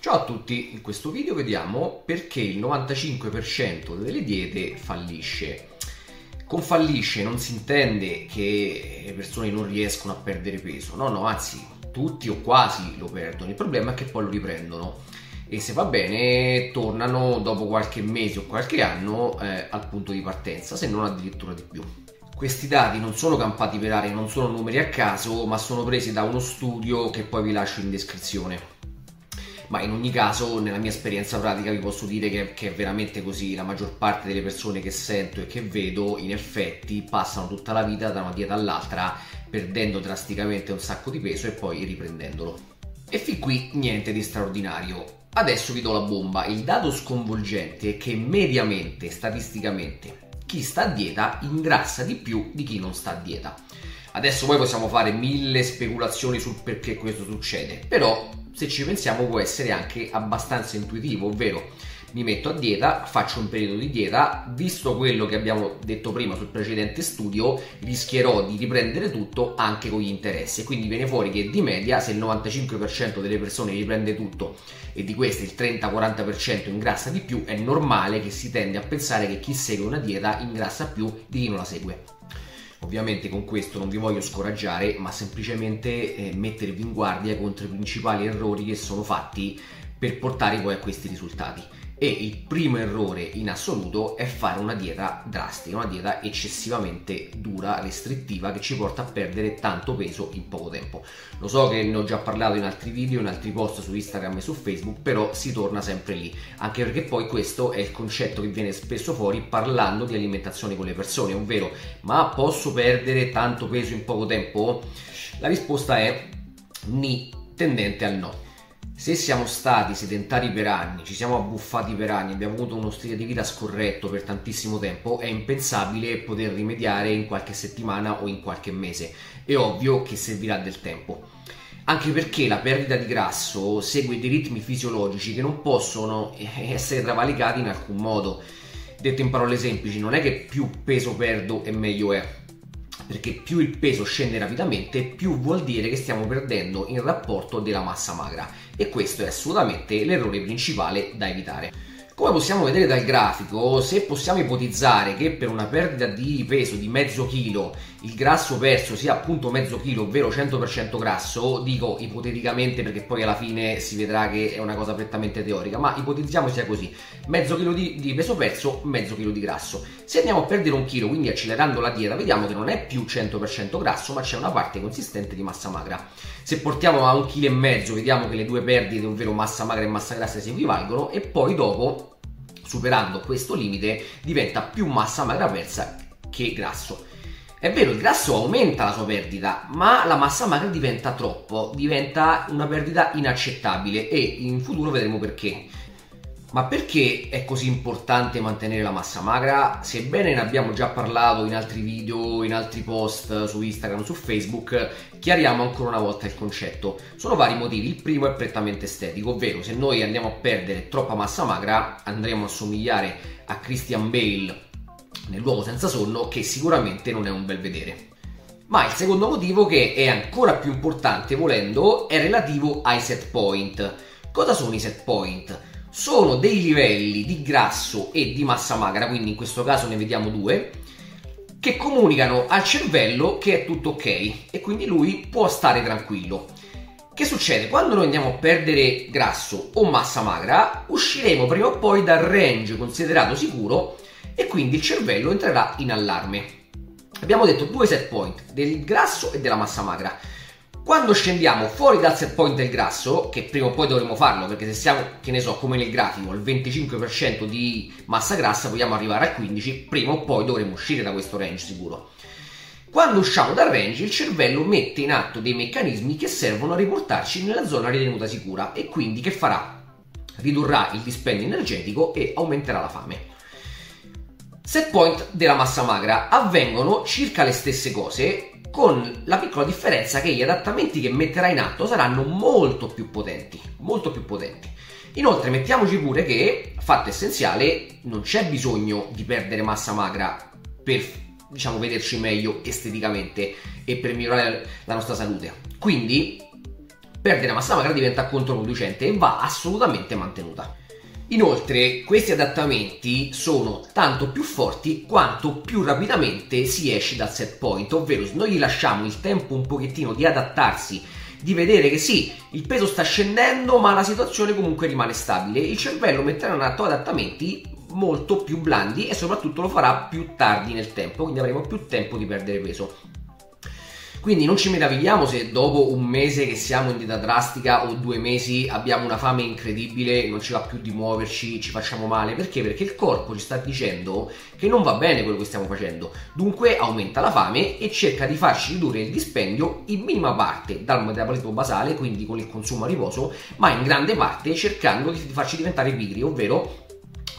Ciao a tutti, in questo video vediamo perché il 95% delle diete fallisce. Con fallisce non si intende che le persone non riescono a perdere peso, no, no, anzi, tutti o quasi lo perdono, il problema è che poi lo riprendono e se va bene tornano dopo qualche mese o qualche anno eh, al punto di partenza, se non addirittura di più. Questi dati non sono campati per aria, non sono numeri a caso, ma sono presi da uno studio che poi vi lascio in descrizione ma in ogni caso nella mia esperienza pratica vi posso dire che, che, è veramente così, la maggior parte delle persone che sento e che vedo in effetti passano tutta la vita da una dieta all'altra perdendo drasticamente un sacco di peso e poi riprendendolo. E fin qui niente di straordinario. Adesso vi do la bomba, il dato sconvolgente è che mediamente, statisticamente, chi sta a dieta ingrassa di più di chi non sta a dieta. Adesso poi possiamo fare mille speculazioni sul perché questo succede, però se ci pensiamo può essere anche abbastanza intuitivo, ovvero mi metto a dieta, faccio un periodo di dieta, visto quello che abbiamo detto prima sul precedente studio, rischierò di riprendere tutto anche con gli interessi. Quindi viene fuori che di media, se il 95% delle persone riprende tutto e di queste il 30-40% ingrassa di più, è normale che si tende a pensare che chi segue una dieta ingrassa più di chi non la segue. Ovviamente con questo non vi voglio scoraggiare, ma semplicemente eh, mettervi in guardia contro i principali errori che sono fatti per portare poi a questi risultati e il primo errore in assoluto è fare una dieta drastica, una dieta eccessivamente dura, restrittiva che ci porta a perdere tanto peso in poco tempo. Lo so che ne ho già parlato in altri video, in altri post su Instagram e su Facebook, però si torna sempre lì, anche perché poi questo è il concetto che viene spesso fuori parlando di alimentazione con le persone, ovvero ma posso perdere tanto peso in poco tempo? La risposta è ni tendente al no se siamo stati sedentari per anni, ci siamo abbuffati per anni, abbiamo avuto uno stile di vita scorretto per tantissimo tempo, è impensabile poter rimediare in qualche settimana o in qualche mese. È ovvio che servirà del tempo. Anche perché la perdita di grasso segue dei ritmi fisiologici che non possono essere travalicati in alcun modo. Detto in parole semplici, non è che più peso perdo e meglio è perché più il peso scende rapidamente, più vuol dire che stiamo perdendo il rapporto della massa magra e questo è assolutamente l'errore principale da evitare. Come possiamo vedere dal grafico, se possiamo ipotizzare che per una perdita di peso di mezzo chilo il grasso perso sia appunto mezzo chilo, ovvero 100% grasso, dico ipoteticamente perché poi alla fine si vedrà che è una cosa prettamente teorica, ma ipotizziamo sia così, mezzo chilo di, di peso perso, mezzo chilo di grasso. Se andiamo a perdere un chilo, quindi accelerando la dieta, vediamo che non è più 100% grasso, ma c'è una parte consistente di massa magra. Se portiamo a un chilo e mezzo, vediamo che le due perdite, ovvero massa magra e massa grassa, si equivalgono e poi dopo superando questo limite diventa più massa magra persa che grasso. È vero, il grasso aumenta la sua perdita, ma la massa magra diventa troppo, diventa una perdita inaccettabile e in futuro vedremo perché. Ma perché è così importante mantenere la massa magra? Sebbene ne abbiamo già parlato in altri video, in altri post su Instagram, su Facebook, chiariamo ancora una volta il concetto. Sono vari motivi. Il primo è prettamente estetico, ovvero se noi andiamo a perdere troppa massa magra andremo a somigliare a Christian Bale nell'uomo senza sonno, che sicuramente non è un bel vedere. Ma il secondo motivo, che è ancora più importante volendo, è relativo ai set point. Cosa sono i set point? Sono dei livelli di grasso e di massa magra, quindi in questo caso ne vediamo due, che comunicano al cervello che è tutto ok e quindi lui può stare tranquillo. Che succede? Quando noi andiamo a perdere grasso o massa magra, usciremo prima o poi dal range considerato sicuro e quindi il cervello entrerà in allarme. Abbiamo detto due set point, del grasso e della massa magra. Quando scendiamo fuori dal set point del grasso, che prima o poi dovremo farlo, perché se siamo, che ne so, come nel grafico, al 25% di massa grassa, vogliamo arrivare al 15%, prima o poi dovremo uscire da questo range sicuro. Quando usciamo dal range, il cervello mette in atto dei meccanismi che servono a riportarci nella zona ritenuta sicura e quindi che farà? Ridurrà il dispendio energetico e aumenterà la fame. Set point della massa magra avvengono circa le stesse cose con la piccola differenza che gli adattamenti che metterà in atto saranno molto più potenti, molto più potenti. Inoltre mettiamoci pure che, fatto essenziale, non c'è bisogno di perdere massa magra per diciamo vederci meglio esteticamente e per migliorare la nostra salute. Quindi perdere massa magra diventa controproducente e va assolutamente mantenuta. Inoltre questi adattamenti sono tanto più forti quanto più rapidamente si esce dal set point, ovvero se noi gli lasciamo il tempo un pochettino di adattarsi, di vedere che sì, il peso sta scendendo ma la situazione comunque rimane stabile, il cervello metterà in atto adattamenti molto più blandi e soprattutto lo farà più tardi nel tempo, quindi avremo più tempo di perdere peso. Quindi non ci meravigliamo se dopo un mese che siamo in dieta drastica o due mesi abbiamo una fame incredibile, non ci va più di muoverci, ci facciamo male. Perché? Perché il corpo ci sta dicendo che non va bene quello che stiamo facendo. Dunque aumenta la fame e cerca di farci ridurre il dispendio in minima parte dal metabolismo basale, quindi con il consumo a riposo, ma in grande parte cercando di farci diventare pigri, ovvero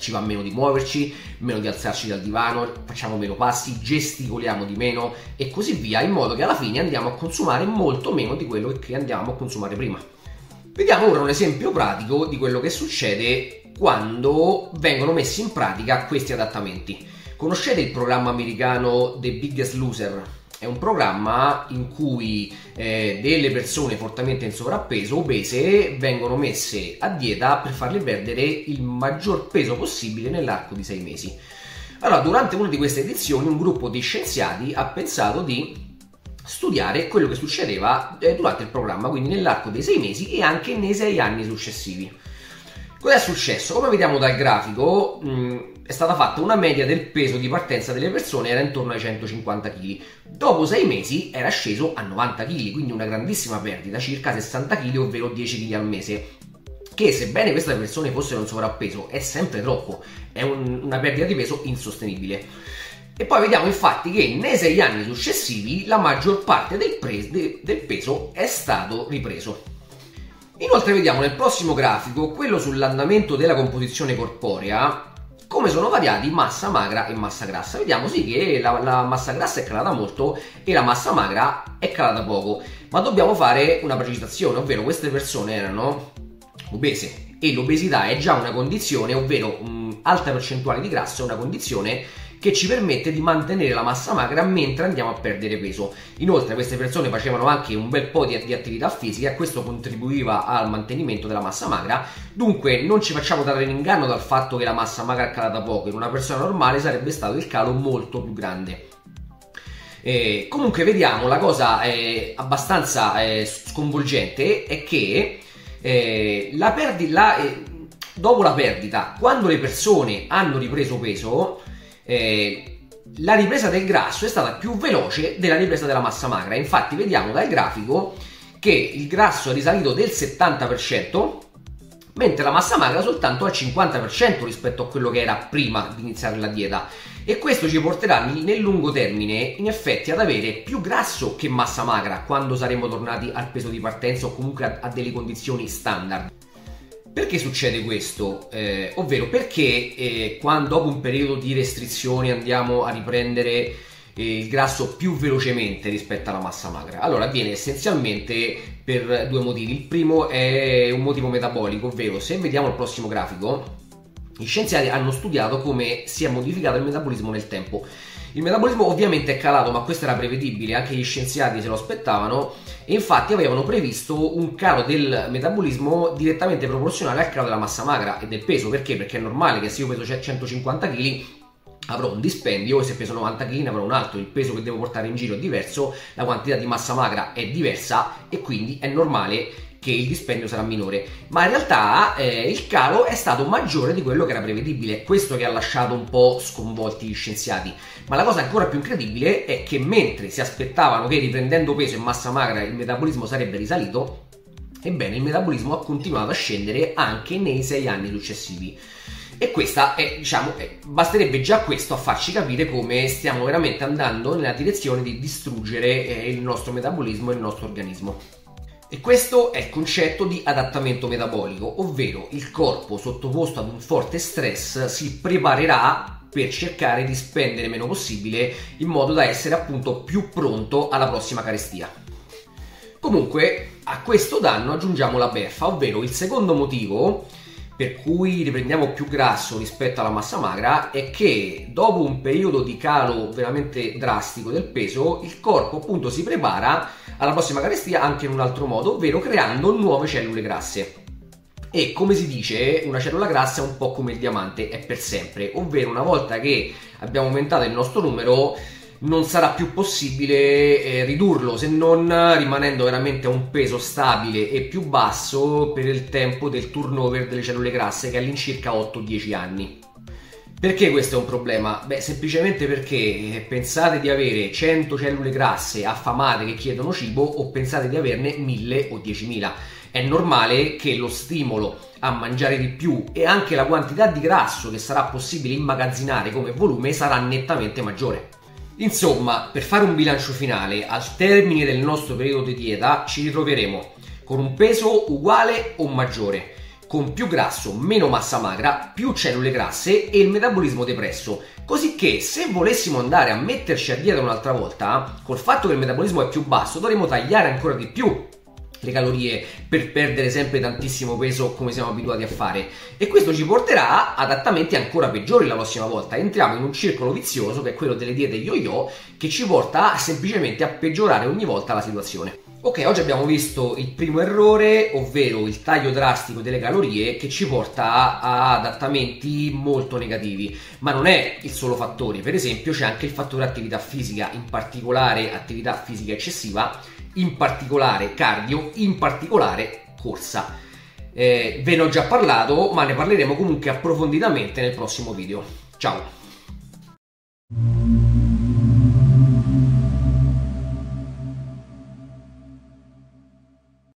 ci va meno di muoverci, meno di alzarci dal divano, facciamo meno passi, gesticoliamo di meno e così via, in modo che alla fine andiamo a consumare molto meno di quello che andiamo a consumare prima. Vediamo ora un esempio pratico di quello che succede quando vengono messi in pratica questi adattamenti. Conoscete il programma americano The Biggest Loser? È un programma in cui eh, delle persone fortemente in sovrappeso, obese, vengono messe a dieta per farle perdere il maggior peso possibile nell'arco di sei mesi. Allora, durante una di queste edizioni, un gruppo di scienziati ha pensato di studiare quello che succedeva eh, durante il programma, quindi nell'arco dei sei mesi e anche nei sei anni successivi. Cosa è successo? Come vediamo dal grafico, mh, è stata fatta una media del peso di partenza delle persone, era intorno ai 150 kg. Dopo sei mesi era sceso a 90 kg, quindi una grandissima perdita, circa 60 kg, ovvero 10 kg al mese. Che sebbene queste persone fossero in sovrappeso, è sempre troppo, è un, una perdita di peso insostenibile. E poi vediamo infatti che nei sei anni successivi la maggior parte del, pre- de- del peso è stato ripreso. Inoltre vediamo nel prossimo grafico, quello sull'andamento della composizione corporea, come sono variati massa magra e massa grassa. Vediamo sì che la, la, massa grassa è calata molto e la massa magra è calata poco, ma dobbiamo fare una precisazione, ovvero queste persone erano obese e l'obesità è già una condizione, ovvero mh, alta percentuale di grasso è una condizione che ci permette di mantenere la massa magra mentre andiamo a perdere peso. Inoltre queste persone facevano anche un bel po' di, di attività fisica e questo contribuiva al mantenimento della massa magra, dunque non ci facciamo dare in inganno dal fatto che la massa magra è calata poco, in una persona normale sarebbe stato il calo molto più grande. Eh, comunque vediamo la cosa eh, abbastanza eh, sconvolgente è che eh, la perdita, eh, dopo la perdita, quando le persone hanno ripreso peso, eh, la ripresa del grasso è stata più veloce della ripresa della massa magra. Infatti, vediamo dal grafico che il grasso è risalito del 70%, mentre la massa magra soltanto al 50% rispetto a quello che era prima di iniziare la dieta. E questo ci porterà nel lungo termine, in effetti, ad avere più grasso che massa magra quando saremo tornati al peso di partenza o comunque a, a delle condizioni standard. Perché succede questo? Eh, ovvero perché eh, quando dopo un periodo di restrizioni andiamo a riprendere eh, il grasso più velocemente rispetto alla massa magra? Allora avviene essenzialmente per due motivi. Il primo è un motivo metabolico, ovvero se vediamo il prossimo grafico, gli scienziati hanno studiato come si è modificato il metabolismo nel tempo. Il metabolismo ovviamente è calato, ma questo era prevedibile, anche gli scienziati se lo aspettavano e infatti avevano previsto un calo del metabolismo direttamente proporzionale al calo della massa magra e del peso. Perché? Perché è normale che se io peso 150 kg avrò un dispendio e se peso 90 kg avrò un altro, il peso che devo portare in giro è diverso, la quantità di massa magra è diversa e quindi è normale che il dispendio sarà minore, ma in realtà eh, il calo è stato maggiore di quello che era prevedibile, questo che ha lasciato un po' sconvolti gli scienziati. Ma la cosa ancora più incredibile è che mentre si aspettavano che riprendendo peso e massa magra il metabolismo sarebbe risalito, ebbene il metabolismo ha continuato a scendere anche nei sei anni successivi. E questa è, diciamo, basterebbe già questo a farci capire come stiamo veramente andando nella direzione di distruggere eh, il nostro metabolismo e il nostro organismo. E questo è il concetto di adattamento metabolico, ovvero il corpo sottoposto ad un forte stress si preparerà per cercare di spendere meno possibile in modo da essere appunto più pronto alla prossima carestia. Comunque a questo danno aggiungiamo la beffa, ovvero il secondo motivo per cui riprendiamo più grasso rispetto alla massa magra è che dopo un periodo di calo veramente drastico del peso, il corpo appunto si prepara alla prossima carestia anche in un altro modo, ovvero creando nuove cellule grasse. E come si dice, una cellula grassa è un po' come il diamante, è per sempre, ovvero una volta che abbiamo aumentato il nostro numero non sarà più possibile eh, ridurlo se non rimanendo veramente a un peso stabile e più basso per il tempo del turnover delle cellule grasse che è all'incirca 8-10 anni. Perché questo è un problema? Beh, semplicemente perché eh, pensate di avere 100 cellule grasse affamate che chiedono cibo o pensate di averne 1000 o 10.000. È normale che lo stimolo a mangiare di più e anche la quantità di grasso che sarà possibile immagazzinare come volume sarà nettamente maggiore. Insomma, per fare un bilancio finale, al termine del nostro periodo di dieta ci ritroveremo con un peso uguale o maggiore, con più grasso, meno massa magra, più cellule grasse e il metabolismo depresso. Così che se volessimo andare a metterci a dieta un'altra volta, col fatto che il metabolismo è più basso, dovremo tagliare ancora di più le calorie per perdere sempre tantissimo peso come siamo abituati a fare. E questo ci porterà ad adattamenti ancora peggiori la prossima volta. Entriamo in un circolo vizioso che è quello delle diete yo-yo che ci porta semplicemente a peggiorare ogni volta la situazione. Ok, oggi abbiamo visto il primo errore, ovvero il taglio drastico delle calorie che ci porta a adattamenti molto negativi, ma non è il solo fattore, per esempio c'è anche il fattore attività fisica, in particolare attività fisica eccessiva in particolare cardio, in particolare corsa. Eh, ve ne ho già parlato, ma ne parleremo comunque approfonditamente nel prossimo video. Ciao!